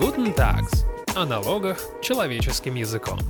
Guten Tags. О налогах человеческим языком.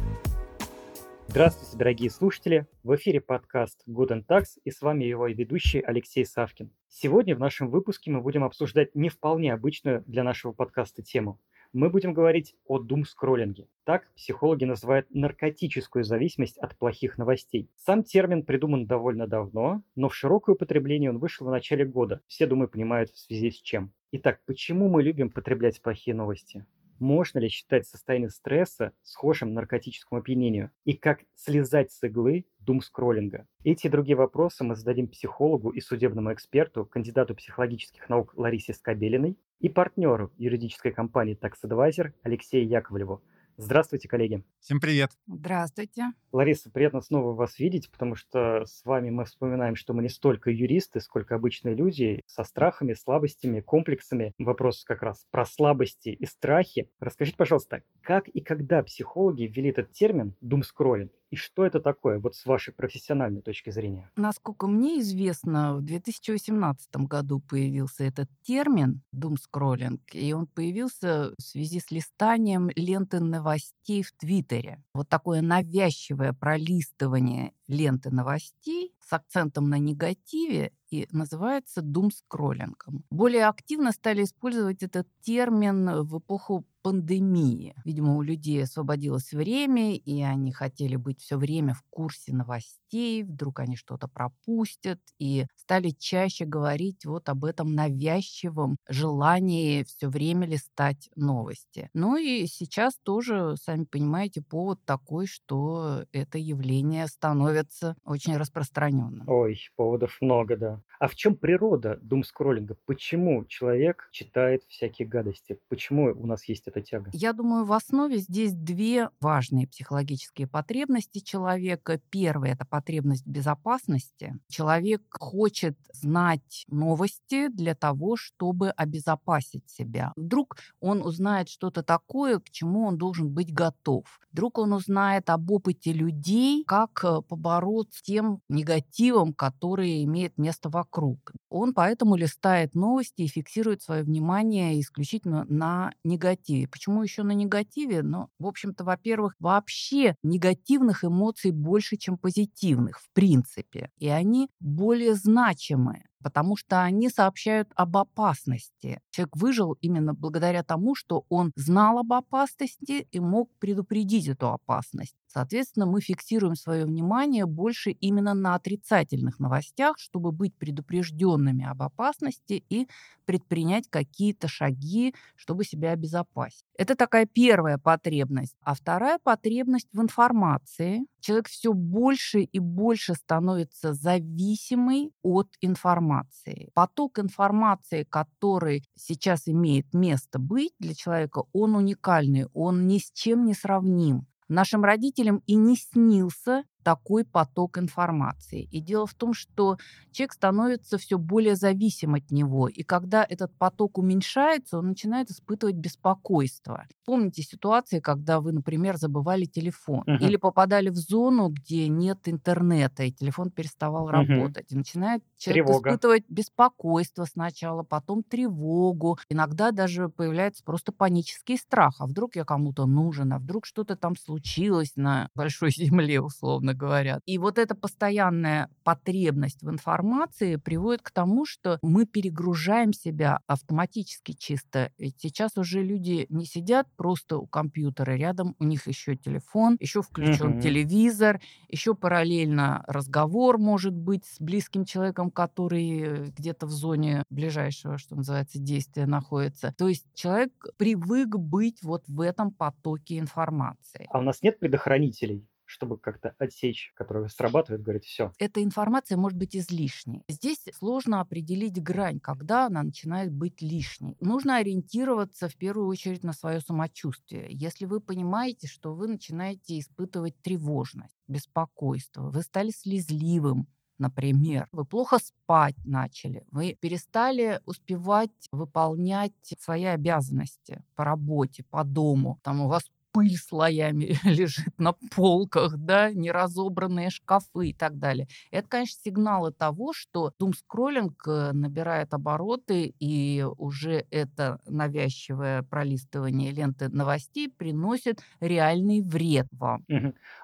Здравствуйте, дорогие слушатели! В эфире подкаст Guten Tax и с вами его ведущий Алексей Савкин. Сегодня в нашем выпуске мы будем обсуждать не вполне обычную для нашего подкаста тему – мы будем говорить о думскроллинге. Так психологи называют наркотическую зависимость от плохих новостей. Сам термин придуман довольно давно, но в широкое употребление он вышел в начале года. Все, думаю, понимают в связи с чем. Итак, почему мы любим потреблять плохие новости? Можно ли считать состояние стресса схожим наркотическому опьянению? И как слезать с иглы думскроллинга? Эти и другие вопросы мы зададим психологу и судебному эксперту, кандидату психологических наук Ларисе Скобелиной и партнеру юридической компании Tax Advisor Алексею Яковлеву. Здравствуйте, коллеги. Всем привет. Здравствуйте. Лариса, приятно снова вас видеть, потому что с вами мы вспоминаем, что мы не столько юристы, сколько обычные люди со страхами, слабостями, комплексами. Вопрос как раз про слабости и страхи. Расскажите, пожалуйста, как и когда психологи ввели этот термин «думскроллинг» и что это такое, вот с вашей профессиональной точки зрения? Насколько мне известно, в 2018 году появился этот термин «думскроллинг», и он появился в связи с листанием ленты новостей в Твиттере. Вот такое навязчивое пролистывание ленты новостей с акцентом на негативе и называется думскроллингом. Более активно стали использовать этот термин в эпоху пандемии. Видимо, у людей освободилось время, и они хотели быть все время в курсе новостей, вдруг они что-то пропустят, и стали чаще говорить вот об этом навязчивом желании все время листать новости. Ну и сейчас тоже, сами понимаете, повод такой, что это явление становится очень распространенным. Ой, поводов много, да. А в чем природа думскроллинга? Почему человек читает всякие гадости? Почему у нас есть эта тяга? Я думаю, в основе здесь две важные психологические потребности человека. Первая – это потребность безопасности. Человек хочет знать новости для того, чтобы обезопасить себя. Вдруг он узнает что-то такое, к чему он должен быть готов. Вдруг он узнает об опыте людей, как э, побороться с тем негативом, который имеет место вокруг. Он поэтому листает новости и фиксирует свое внимание исключительно на негативе. Почему еще на негативе? Ну, в общем-то, во-первых, вообще негативных эмоций больше, чем позитивных, в принципе. И они более значимые потому что они сообщают об опасности. Человек выжил именно благодаря тому, что он знал об опасности и мог предупредить эту опасность. Соответственно, мы фиксируем свое внимание больше именно на отрицательных новостях, чтобы быть предупрежденными об опасности и предпринять какие-то шаги, чтобы себя обезопасить. Это такая первая потребность. А вторая потребность в информации. Человек все больше и больше становится зависимый от информации. Поток информации, который сейчас имеет место быть для человека, он уникальный, он ни с чем не сравним. Нашим родителям и не снился такой поток информации. И дело в том, что человек становится все более зависим от него. И когда этот поток уменьшается, он начинает испытывать беспокойство. Помните ситуации, когда вы, например, забывали телефон uh-huh. или попадали в зону, где нет интернета, и телефон переставал uh-huh. работать. И начинает человек Тревога. испытывать беспокойство сначала, потом тревогу. Иногда даже появляется просто панический страх. А вдруг я кому-то нужен, а вдруг что-то там случилось на большой земле, условно говорят. И вот эта постоянная потребность в информации приводит к тому, что мы перегружаем себя автоматически чисто. Ведь сейчас уже люди не сидят просто у компьютера, рядом у них еще телефон, еще включен uh-huh. телевизор, еще параллельно разговор может быть с близким человеком, который где-то в зоне ближайшего, что называется, действия находится. То есть человек привык быть вот в этом потоке информации. А у нас нет предохранителей? Чтобы как-то отсечь, которая срабатывает, говорит, все. Эта информация может быть излишней. Здесь сложно определить грань, когда она начинает быть лишней. Нужно ориентироваться в первую очередь на свое самочувствие. Если вы понимаете, что вы начинаете испытывать тревожность, беспокойство, вы стали слезливым, например, вы плохо спать начали, вы перестали успевать выполнять свои обязанности по работе, по дому, там у вас пыль слоями лежит на полках, да, неразобранные шкафы и так далее. Это, конечно, сигналы того, что думскроллинг э, набирает обороты, и уже это навязчивое пролистывание ленты новостей приносит реальный вред вам.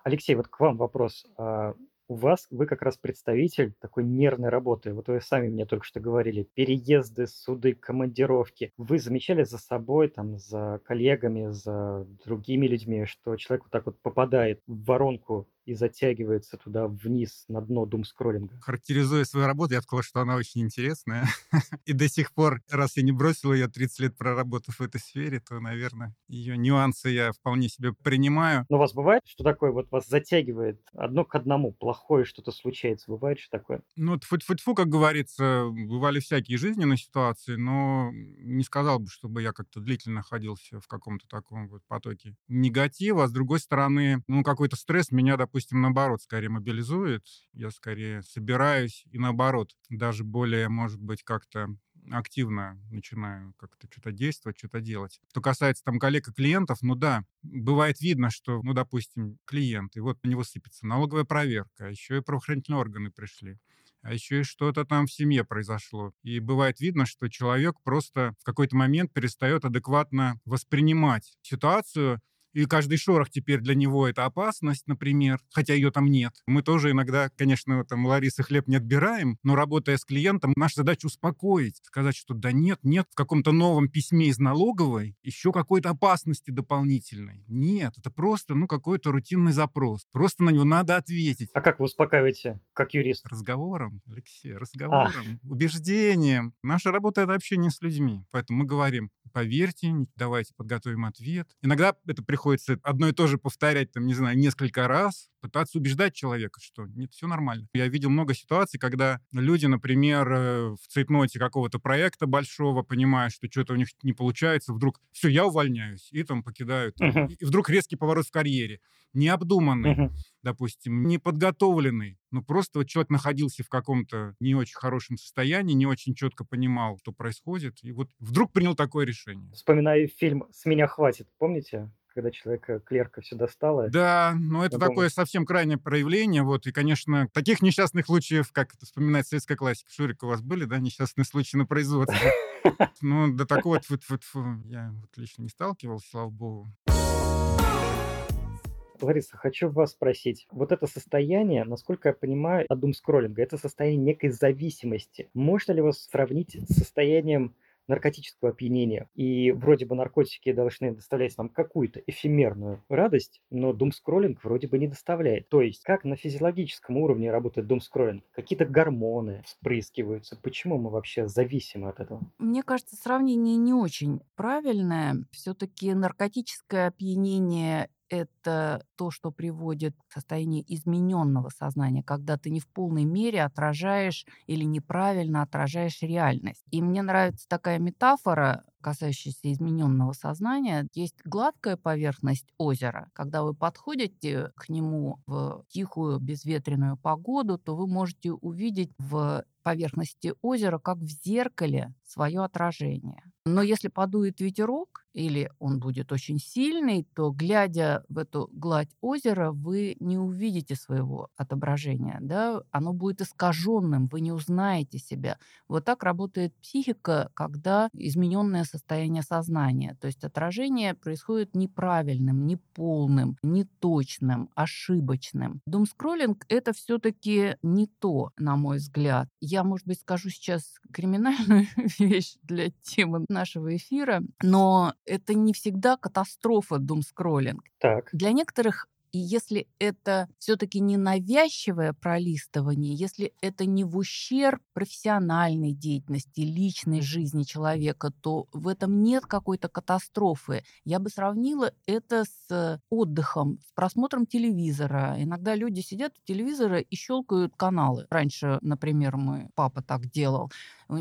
Алексей, вот к вам вопрос. У вас, вы как раз представитель такой нервной работы. Вот вы сами мне только что говорили, переезды, суды, командировки. Вы замечали за собой, там, за коллегами, за другими людьми, что человек вот так вот попадает в воронку и затягивается туда вниз на дно думскроллинга. Характеризуя свою работу, я сказал, что она очень интересная. и до сих пор, раз я не бросил ее 30 лет проработав в этой сфере, то, наверное, ее нюансы я вполне себе принимаю. Но у вас бывает, что такое вот вас затягивает одно к одному, плохое что-то случается? Бывает что такое? Ну, тьфу-тьфу-тьфу, как говорится, бывали всякие жизненные ситуации, но не сказал бы, чтобы я как-то длительно находился в каком-то таком вот потоке негатива. А с другой стороны, ну, какой-то стресс меня, допустим, допустим, наоборот, скорее мобилизует. Я скорее собираюсь и наоборот, даже более, может быть, как-то активно начинаю как-то что-то действовать, что-то делать. Что касается там коллег и клиентов, ну да, бывает видно, что, ну, допустим, клиент, и вот на него сыпется налоговая проверка, а еще и правоохранительные органы пришли а еще и что-то там в семье произошло. И бывает видно, что человек просто в какой-то момент перестает адекватно воспринимать ситуацию, и каждый шорох теперь для него это опасность, например, хотя ее там нет. Мы тоже иногда, конечно, там Ларисы хлеб не отбираем, но работая с клиентом, наша задача успокоить, сказать, что да нет, нет, в каком-то новом письме из налоговой еще какой-то опасности дополнительной. Нет, это просто, ну, какой-то рутинный запрос. Просто на него надо ответить. А как вы успокаиваете, как юрист? Разговором, Алексей, разговором, а. убеждением. Наша работа — это общение с людьми. Поэтому мы говорим, поверьте, давайте подготовим ответ. Иногда это приходится одно и то же повторять, там, не знаю, несколько раз, пытаться убеждать человека, что нет, все нормально. Я видел много ситуаций, когда люди, например, э, в цейтноте какого-то проекта большого, понимая, что что-то у них не получается, вдруг все, я увольняюсь, и там покидают. Uh-huh. И вдруг резкий поворот в карьере. Необдуманный, uh-huh. допустим, неподготовленный. Ну, просто вот человек находился в каком-то не очень хорошем состоянии, не очень четко понимал, что происходит, и вот вдруг принял такое решение. Вспоминаю фильм «С меня хватит», помните? Когда человека клерка все достало. Да, но это такое совсем крайнее проявление. Вот, и, конечно, таких несчастных случаев, как это вспоминает советская классика, Шурик, у вас были, да, несчастные случаи на производстве? Ну, до такого вот, я лично не сталкивался, слава богу. Лариса, хочу вас спросить. Вот это состояние, насколько я понимаю, от думскроллинга, это состояние некой зависимости. Можно ли его сравнить с состоянием наркотического опьянения. И вроде бы наркотики должны доставлять нам какую-то эфемерную радость, но думскроллинг вроде бы не доставляет. То есть, как на физиологическом уровне работает думскроллинг? Какие-то гормоны вспрыскиваются. Почему мы вообще зависимы от этого? Мне кажется, сравнение не очень правильное. Все-таки наркотическое опьянение это то, что приводит к состоянию измененного сознания, когда ты не в полной мере отражаешь или неправильно отражаешь реальность. И мне нравится такая метафора, касающаяся измененного сознания. Есть гладкая поверхность озера. Когда вы подходите к нему в тихую безветренную погоду, то вы можете увидеть в поверхности озера, как в зеркале, свое отражение. Но если подует ветерок, или он будет очень сильный, то, глядя в эту гладь озера, вы не увидите своего отображения. Да? Оно будет искаженным, вы не узнаете себя. Вот так работает психика, когда измененное состояние сознания. То есть отражение происходит неправильным, неполным, неточным, ошибочным. Думскроллинг — это все-таки не то, на мой взгляд. Я, может быть, скажу сейчас криминальную вещь для темы нашего эфира, но это не всегда катастрофа думскроллинг. Так. Для некоторых и если это все-таки не навязчивое пролистывание, если это не в ущерб профессиональной деятельности, личной жизни человека, то в этом нет какой-то катастрофы. Я бы сравнила это с отдыхом, с просмотром телевизора. Иногда люди сидят у телевизора и щелкают каналы. Раньше, например, мой папа так делал.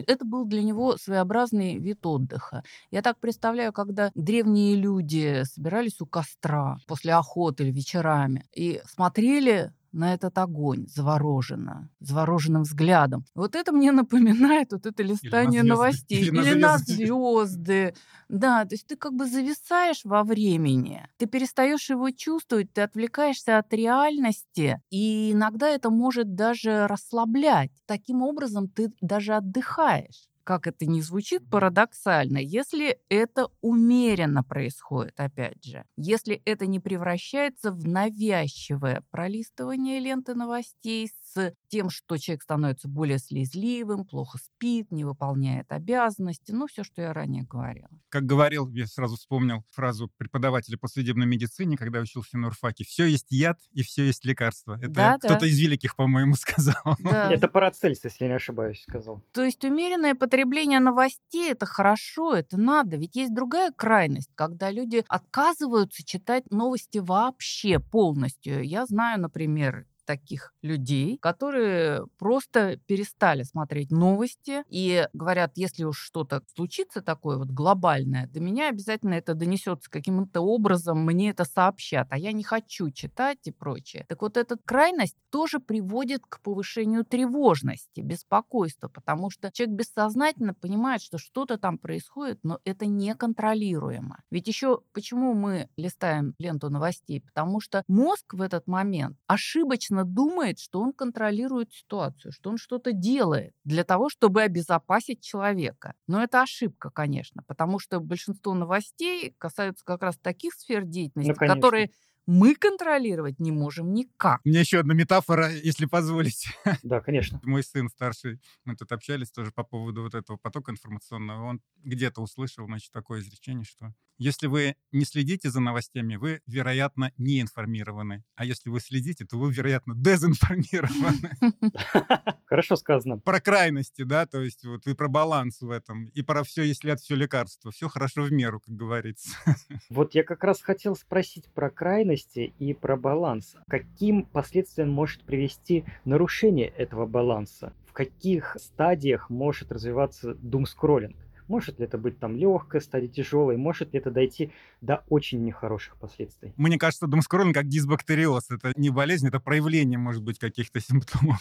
Это был для него своеобразный вид отдыха. Я так представляю, когда древние люди собирались у костра после охоты или вечерами и смотрели на этот огонь завороженно, завороженным взглядом. Вот это мне напоминает вот это листание звезды. новостей. Или на Или на звезды. звезды. Да, то есть ты как бы зависаешь во времени, ты перестаешь его чувствовать, ты отвлекаешься от реальности, и иногда это может даже расслаблять. Таким образом ты даже отдыхаешь как это ни звучит парадоксально, если это умеренно происходит, опять же, если это не превращается в навязчивое пролистывание ленты новостей с тем, что человек становится более слезливым, плохо спит, не выполняет обязанности, ну, все, что я ранее говорила. Как говорил, я сразу вспомнил фразу преподавателя по судебной медицине, когда учился на урфаке. Все есть яд и все есть лекарство. Это Да, да. кто-то из великих, по-моему, сказал. Да. Это Парацельс, если я не ошибаюсь, сказал. То есть умеренное потребление новостей это хорошо, это надо. Ведь есть другая крайность, когда люди отказываются читать новости вообще полностью. Я знаю, например, таких людей, которые просто перестали смотреть новости и говорят, если уж что-то случится такое вот глобальное, до меня обязательно это донесется каким-то образом, мне это сообщат, а я не хочу читать и прочее. Так вот, эта крайность тоже приводит к повышению тревожности, беспокойства, потому что человек бессознательно понимает, что что-то там происходит, но это неконтролируемо. Ведь еще почему мы листаем ленту новостей? Потому что мозг в этот момент ошибочно думает, что он контролирует ситуацию, что он что-то делает для того, чтобы обезопасить человека. Но это ошибка, конечно, потому что большинство новостей касаются как раз таких сфер деятельности, Ну, конечно. которые мы контролировать не можем никак. У меня еще одна метафора, если позволите. Да, конечно. Мой сын старший, мы тут общались тоже по поводу вот этого потока информационного. Он где-то услышал, значит, такое изречение, что если вы не следите за новостями, вы, вероятно, не информированы. А если вы следите, то вы, вероятно, дезинформированы. Хорошо сказано. Про крайности, да, то есть вот и про баланс в этом, и про все, если от все лекарство. Все хорошо в меру, как говорится. Вот я как раз хотел спросить про крайности и про баланс. Каким последствиям может привести нарушение этого баланса? В каких стадиях может развиваться думскроллинг? Может ли это быть там легкая стадия, тяжелая? Может ли это дойти до очень нехороших последствий? Мне кажется, думскроллинг как дисбактериоз. Это не болезнь, это проявление, может быть, каких-то симптомов.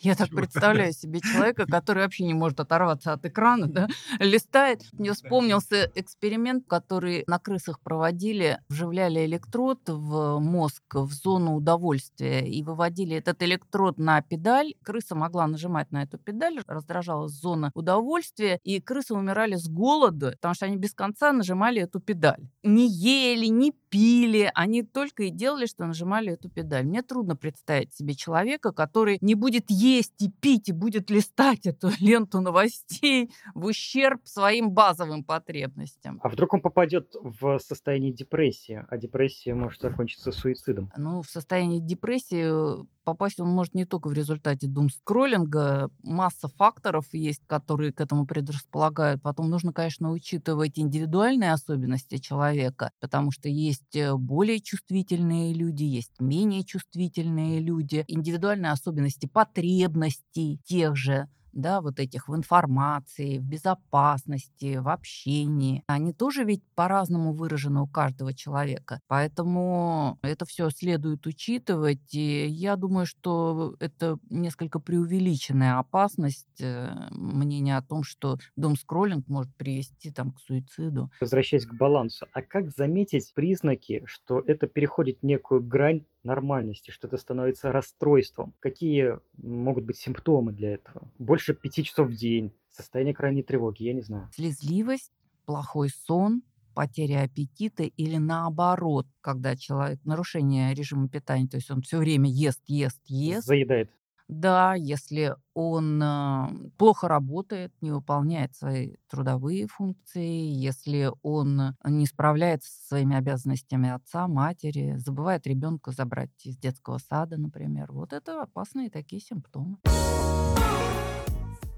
Я так представляю себе человека, который вообще не может оторваться от экрана, да, листает. Мне вспомнился эксперимент, который на крысах проводили, вживляли электрод в мозг, в зону удовольствия и выводили этот электрод на педаль. Крыса могла нажимать на эту педаль, раздражалась зона удовольствия, и крысы умирали с голода, потому что они без конца нажимали эту педаль. Не ели, не пили, они только и делали, что нажимали эту педаль. Мне трудно представить себе человека, который не будет есть и пить, и будет листать эту ленту новостей в ущерб своим базовым потребностям. А вдруг он попадет в состояние депрессии, а депрессия может закончиться суицидом? Ну, в состоянии депрессии э, попасть он может не только в результате думскроллинга. Масса факторов есть, которые к этому предрасполагают. Потом нужно, конечно, учитывать индивидуальные особенности человека, потому что есть э, более чувствительные люди, есть менее чувствительные люди. Индивидуальные особенности потребностей тех же да, вот этих в информации, в безопасности, в общении. Они тоже ведь по-разному выражены у каждого человека. Поэтому это все следует учитывать. И я думаю, что это несколько преувеличенная опасность э, мнения о том, что дом-скроллинг может привести там, к суициду. Возвращаясь к балансу, а как заметить признаки, что это переходит некую грань нормальности, что это становится расстройством? Какие могут быть симптомы для этого? Больше пяти часов в день, состояние крайней тревоги, я не знаю. Слезливость, плохой сон, потеря аппетита или наоборот, когда человек нарушение режима питания, то есть он все время ест, ест, ест, Заедает. Да, если он э, плохо работает, не выполняет свои трудовые функции, если он не справляется со своими обязанностями отца, матери, забывает ребенка забрать из детского сада, например. Вот это опасные такие симптомы.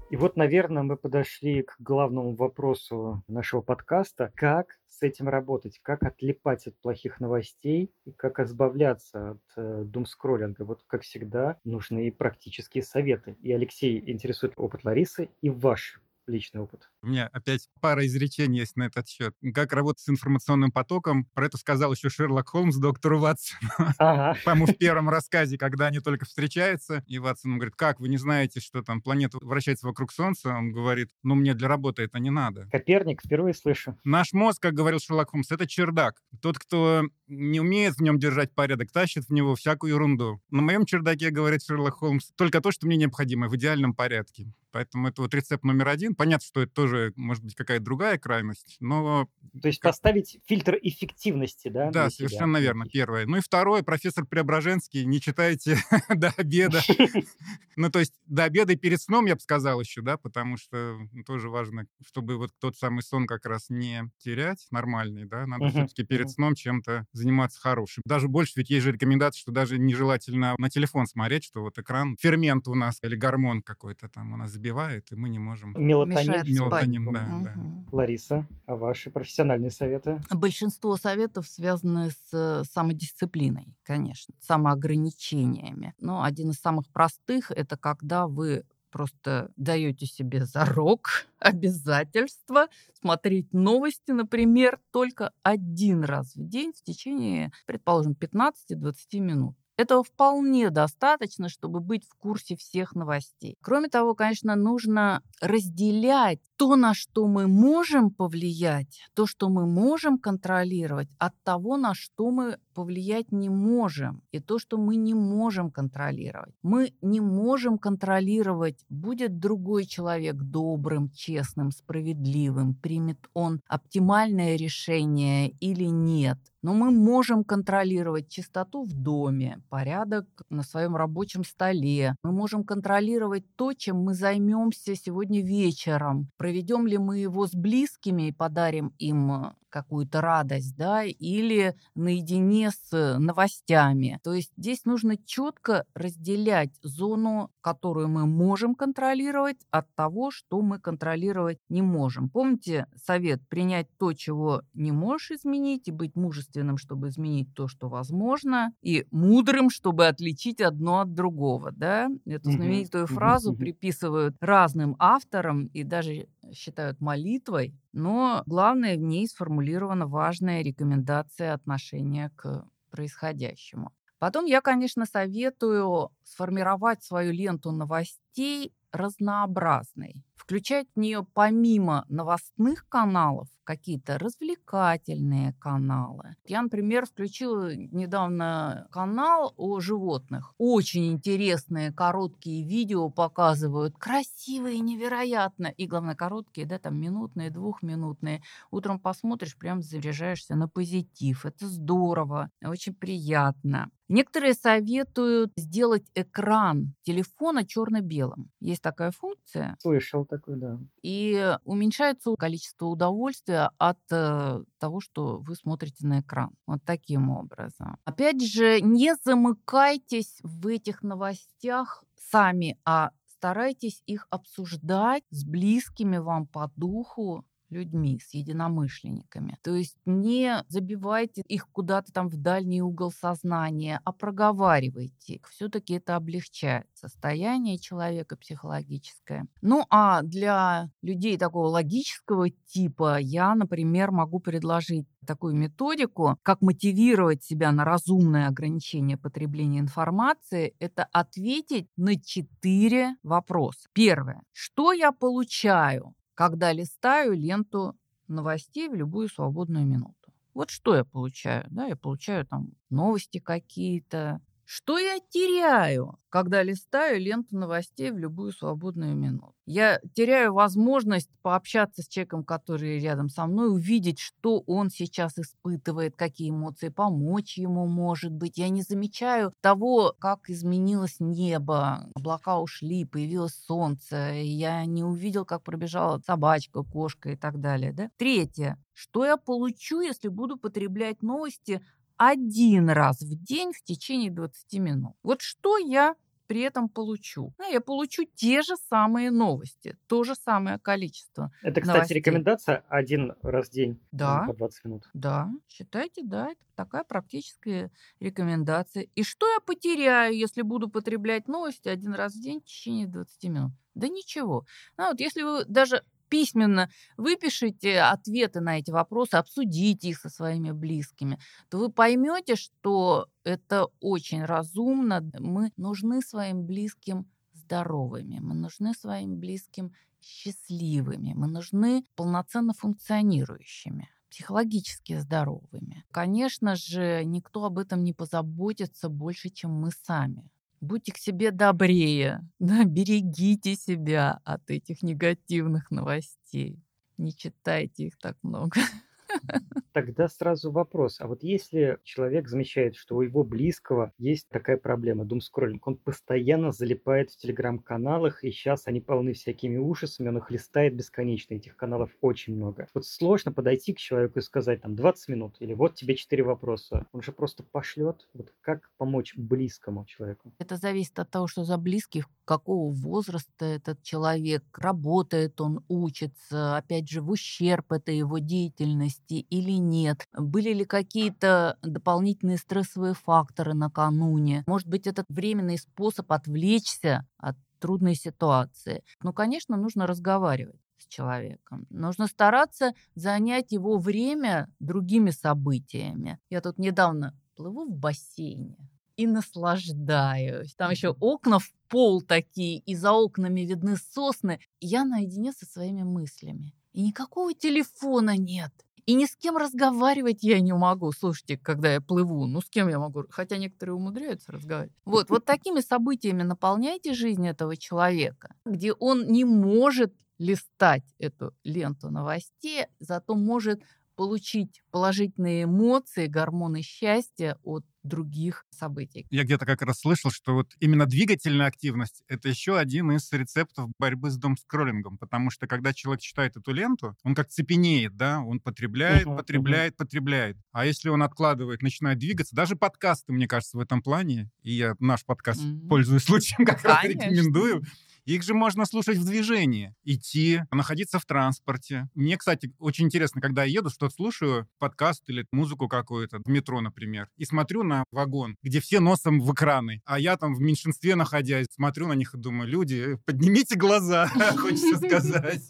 И вот, наверное, мы подошли к главному вопросу нашего подкаста. Как с этим работать? Как отлипать от плохих новостей? И как избавляться от э, думскроллинга? Вот, как всегда, нужны практические советы. И Алексей интересует опыт Ларисы и ваш личный опыт. У меня опять пара изречений есть на этот счет. Как работать с информационным потоком. Про это сказал еще Шерлок Холмс доктору Ватсону. Ага. По-моему, в первом рассказе, когда они только встречаются, и Ватсон говорит, как, вы не знаете, что там планета вращается вокруг Солнца? Он говорит, ну, мне для работы это не надо. Коперник, впервые слышу. Наш мозг, как говорил Шерлок Холмс, это чердак. Тот, кто не умеет в нем держать порядок, тащит в него всякую ерунду. На моем чердаке, говорит Шерлок Холмс, только то, что мне необходимо, в идеальном порядке. Поэтому это вот рецепт номер один. Понятно, что это тоже может быть какая-то другая крайность, но... То есть как... поставить фильтр эффективности, да? Да, совершенно себя. верно, первое. Ну и второе, профессор Преображенский, не читайте до обеда. Ну, то есть до обеда и перед сном, я бы сказал еще, да, потому что тоже важно, чтобы вот тот самый сон как раз не терять нормальный, да, надо все-таки перед сном чем-то заниматься хорошим. Даже больше, ведь есть же рекомендация, что даже нежелательно на телефон смотреть, что вот экран, фермент у нас или гормон какой-то там у нас забивает, и мы не можем... Мелатонин. Мелатонин, да, угу. да. Лариса, а ваши профессиональные советы? Большинство советов связаны с самодисциплиной, конечно, самоограничениями. Но один из самых простых – это когда вы просто даете себе зарок, обязательство смотреть новости, например, только один раз в день в течение, предположим, 15-20 минут. Этого вполне достаточно, чтобы быть в курсе всех новостей. Кроме того, конечно, нужно разделять то, на что мы можем повлиять, то, что мы можем контролировать, от того, на что мы повлиять не можем, и то, что мы не можем контролировать. Мы не можем контролировать, будет другой человек добрым, честным, справедливым, примет он оптимальное решение или нет. Но мы можем контролировать чистоту в доме, порядок на своем рабочем столе. Мы можем контролировать то, чем мы займемся сегодня вечером. Проведем ли мы его с близкими и подарим им какую-то радость, да, или наедине с новостями. То есть здесь нужно четко разделять зону, которую мы можем контролировать, от того, что мы контролировать не можем. Помните совет принять то, чего не можешь изменить, и быть мужественным, чтобы изменить то, что возможно, и мудрым, чтобы отличить одно от другого, да? Эту знаменитую фразу приписывают разным авторам и даже считают молитвой, но главное в ней сформулирована важная рекомендация отношения к происходящему. Потом я, конечно, советую сформировать свою ленту новостей разнообразной, включать в нее помимо новостных каналов какие-то развлекательные каналы. Я, например, включила недавно канал о животных. Очень интересные короткие видео показывают, красивые, невероятно. И, главное, короткие, да, там минутные, двухминутные. Утром посмотришь, прям заряжаешься на позитив. Это здорово, очень приятно. Некоторые советуют сделать экран телефона черно-белым. Есть такая функция. Слышал такой, да. И уменьшается количество удовольствия от э, того, что вы смотрите на экран. Вот таким образом. Опять же, не замыкайтесь в этих новостях сами, а старайтесь их обсуждать с близкими вам по духу людьми, с единомышленниками. То есть не забивайте их куда-то там в дальний угол сознания, а проговаривайте. Все-таки это облегчает состояние человека психологическое. Ну а для людей такого логического типа я, например, могу предложить такую методику, как мотивировать себя на разумное ограничение потребления информации, это ответить на четыре вопроса. Первое. Что я получаю когда листаю ленту новостей в любую свободную минуту. Вот что я получаю? Да, я получаю там новости какие-то. Что я теряю, когда листаю ленту новостей в любую свободную минуту? Я теряю возможность пообщаться с человеком, который рядом со мной, увидеть, что он сейчас испытывает, какие эмоции, помочь ему, может быть. Я не замечаю того, как изменилось небо, облака ушли, появилось солнце. Я не увидел, как пробежала собачка, кошка и так далее. Да? Третье. Что я получу, если буду потреблять новости один раз в день в течение 20 минут? Вот что я при этом получу? Ну, я получу те же самые новости, то же самое количество. Это, кстати, новостей. рекомендация один раз в день да. по 20 минут. Да, считайте, да, это такая практическая рекомендация. И что я потеряю, если буду потреблять новости один раз в день в течение 20 минут? Да ничего. Ну, вот если вы даже письменно выпишите ответы на эти вопросы, обсудите их со своими близкими, то вы поймете, что это очень разумно. Мы нужны своим близким здоровыми, мы нужны своим близким счастливыми, мы нужны полноценно функционирующими психологически здоровыми. Конечно же, никто об этом не позаботится больше, чем мы сами. Будьте к себе добрее, да, берегите себя от этих негативных новостей. Не читайте их так много. Тогда сразу вопрос. А вот если человек замечает, что у его близкого есть такая проблема, думскроллинг, он постоянно залипает в телеграм-каналах, и сейчас они полны всякими ужасами, он их листает бесконечно, этих каналов очень много. Вот сложно подойти к человеку и сказать там 20 минут, или вот тебе 4 вопроса. Он же просто пошлет. Вот как помочь близкому человеку? Это зависит от того, что за близких, какого возраста этот человек, работает он, учится, опять же, в ущерб этой его деятельности или нет, были ли какие-то дополнительные стрессовые факторы накануне, может быть, это временный способ отвлечься от трудной ситуации. Ну, конечно, нужно разговаривать с человеком. Нужно стараться занять его время другими событиями. Я тут недавно плыву в бассейне и наслаждаюсь. Там еще окна в пол такие, и за окнами видны сосны. Я наедине со своими мыслями. И никакого телефона нет. И ни с кем разговаривать я не могу. Слушайте, когда я плыву, ну с кем я могу? Хотя некоторые умудряются разговаривать. Вот, вот такими событиями наполняйте жизнь этого человека, где он не может листать эту ленту новостей, зато может получить положительные эмоции, гормоны счастья от других событий. Я где-то как раз слышал, что вот именно двигательная активность — это еще один из рецептов борьбы с домскроллингом, потому что когда человек читает эту ленту, он как цепенеет, да, он потребляет, uh-huh, потребляет, uh-huh. потребляет. А если он откладывает, начинает двигаться, даже подкасты, мне кажется, в этом плане, и я наш подкаст, uh-huh. пользуюсь случаем, как Конечно. раз рекомендую, их же можно слушать в движении, идти, находиться в транспорте. Мне, кстати, очень интересно, когда я еду, что слушаю подкаст или музыку какую-то, в метро, например, и смотрю на вагон, где все носом в экраны, а я там в меньшинстве находясь, смотрю на них и думаю, люди, поднимите глаза, хочется сказать.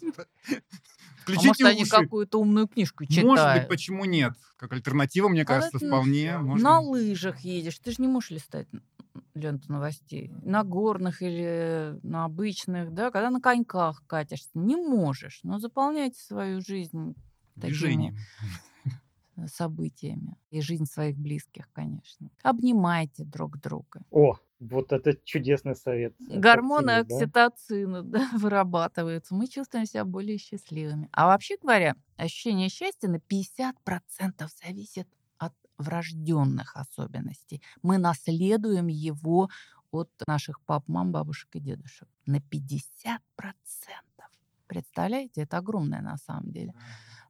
Включите а может, уши. они какую-то умную книжку читают. Может быть, почему нет? Как альтернатива, мне а кажется, а вполне можно. На лыжах едешь, ты же не можешь листать ленту новостей. На горных или на обычных, да, когда на коньках катишься, не можешь, но заполняйте свою жизнь Движением. такими событиями и жизнь своих близких, конечно. Обнимайте друг друга. О, вот это чудесный совет. Гормоны окситоцина да? да, вырабатываются. Мы чувствуем себя более счастливыми. А вообще говоря, ощущение счастья на 50% зависит врожденных особенностей. Мы наследуем его от наших пап, мам, бабушек и дедушек на 50%. Представляете, это огромное на самом деле.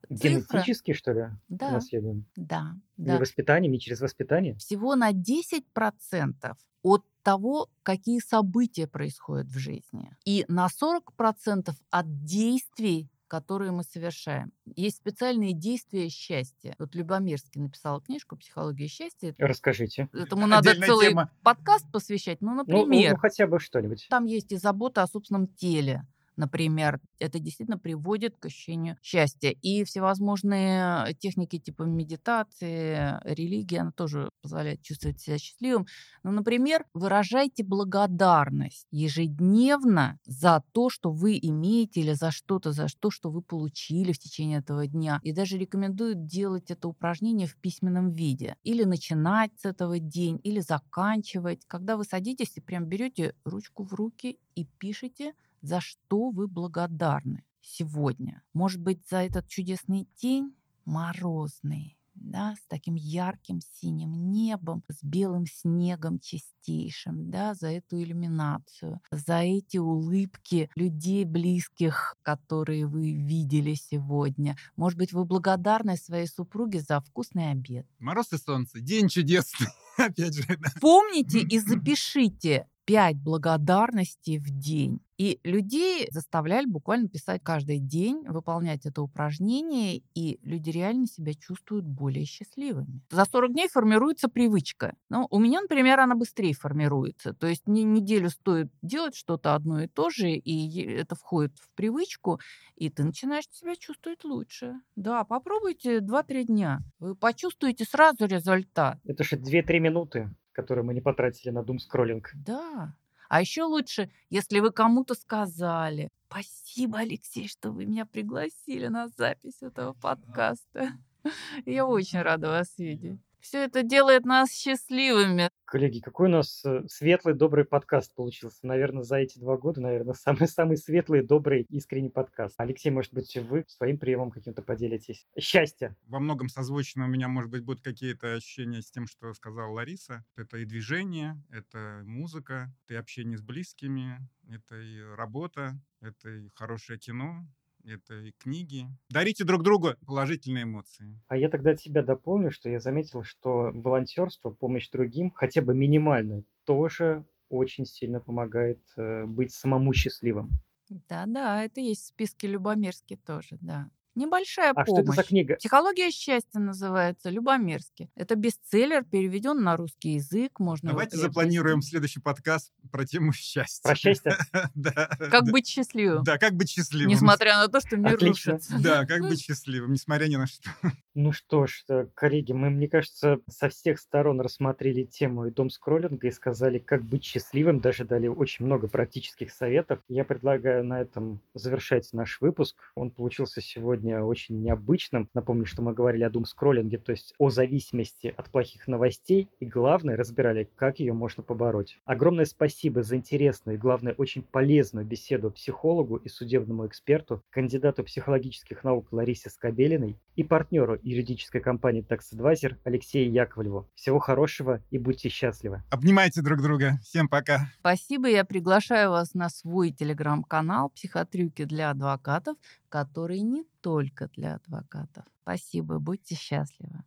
Генетически, что ли, да, наследуем? Да, да. Не воспитанием, не через воспитание? Всего на 10% от того, какие события происходят в жизни. И на 40% от действий, которые мы совершаем. Есть специальные действия счастья. Вот Любомирский написал книжку «Психология счастья». Расскажите. Этому надо целый тема. подкаст посвящать. Ну, например. Ну, ну, хотя бы что-нибудь. Там есть и забота о собственном теле например, это действительно приводит к ощущению счастья. И всевозможные техники типа медитации, религии, она тоже позволяет чувствовать себя счастливым. Ну, например, выражайте благодарность ежедневно за то, что вы имеете или за что-то, за то, что вы получили в течение этого дня. И даже рекомендуют делать это упражнение в письменном виде. Или начинать с этого день, или заканчивать. Когда вы садитесь и прям берете ручку в руки и пишете за что вы благодарны сегодня. Может быть, за этот чудесный день морозный, да, с таким ярким синим небом, с белым снегом чистейшим, да, за эту иллюминацию, за эти улыбки людей близких, которые вы видели сегодня. Может быть, вы благодарны своей супруге за вкусный обед. Мороз и солнце, день чудесный, опять же. Помните и запишите пять благодарностей в день. И людей заставляли буквально писать каждый день, выполнять это упражнение, и люди реально себя чувствуют более счастливыми. За 40 дней формируется привычка. Ну, у меня, например, она быстрее формируется. То есть мне неделю стоит делать что-то одно и то же, и это входит в привычку, и ты начинаешь себя чувствовать лучше. Да, попробуйте 2-3 дня. Вы почувствуете сразу результат. Это же 2-3 минуты которые мы не потратили на дум-скроллинг. Да. А еще лучше, если вы кому-то сказали, спасибо, Алексей, что вы меня пригласили на запись этого подкаста. Я очень рада вас видеть. Все это делает нас счастливыми. Коллеги, какой у нас э, светлый, добрый подкаст получился. Наверное, за эти два года, наверное, самый-самый светлый, добрый, искренний подкаст. Алексей, может быть, вы своим приемом каким-то поделитесь. Счастье. Во многом созвучно у меня, может быть, будут какие-то ощущения с тем, что сказала Лариса. Это и движение, это музыка, это и общение с близкими, это и работа, это и хорошее кино, это и книги. Дарите друг другу положительные эмоции. А я тогда тебя дополню, что я заметил, что волонтерство, помощь другим, хотя бы минимальная, тоже очень сильно помогает э, быть самому счастливым. Да-да, это есть в списке Любомирски тоже, да. Небольшая а помощь. что это за книга? Психология счастья называется, Любомерский. Это бестселлер, переведен на русский язык. Можно Давайте запланируем следующий подкаст про тему счастья. Про счастье? Да. Как быть счастливым. Да, как быть счастливым. Несмотря на то, что мир Отлично. рушится. Да, как быть счастливым, несмотря ни на что. Ну что ж, э, коллеги, мы, мне кажется, со всех сторон рассмотрели тему и дом скроллинга и сказали, как быть счастливым, даже дали очень много практических советов. Я предлагаю на этом завершать наш выпуск. Он получился сегодня очень необычным. Напомню, что мы говорили о дум скроллинге, то есть о зависимости от плохих новостей, и главное, разбирали, как ее можно побороть. Огромное спасибо за интересную и, главное, очень полезную беседу психологу и судебному эксперту, кандидату психологических наук Ларисе Скобелиной и партнеру юридической компании Tax Advisor Алексею Яковлеву. Всего хорошего и будьте счастливы. Обнимайте друг друга. Всем пока. Спасибо. Я приглашаю вас на свой телеграм-канал «Психотрюки для адвокатов», который не только для адвокатов. Спасибо. Будьте счастливы.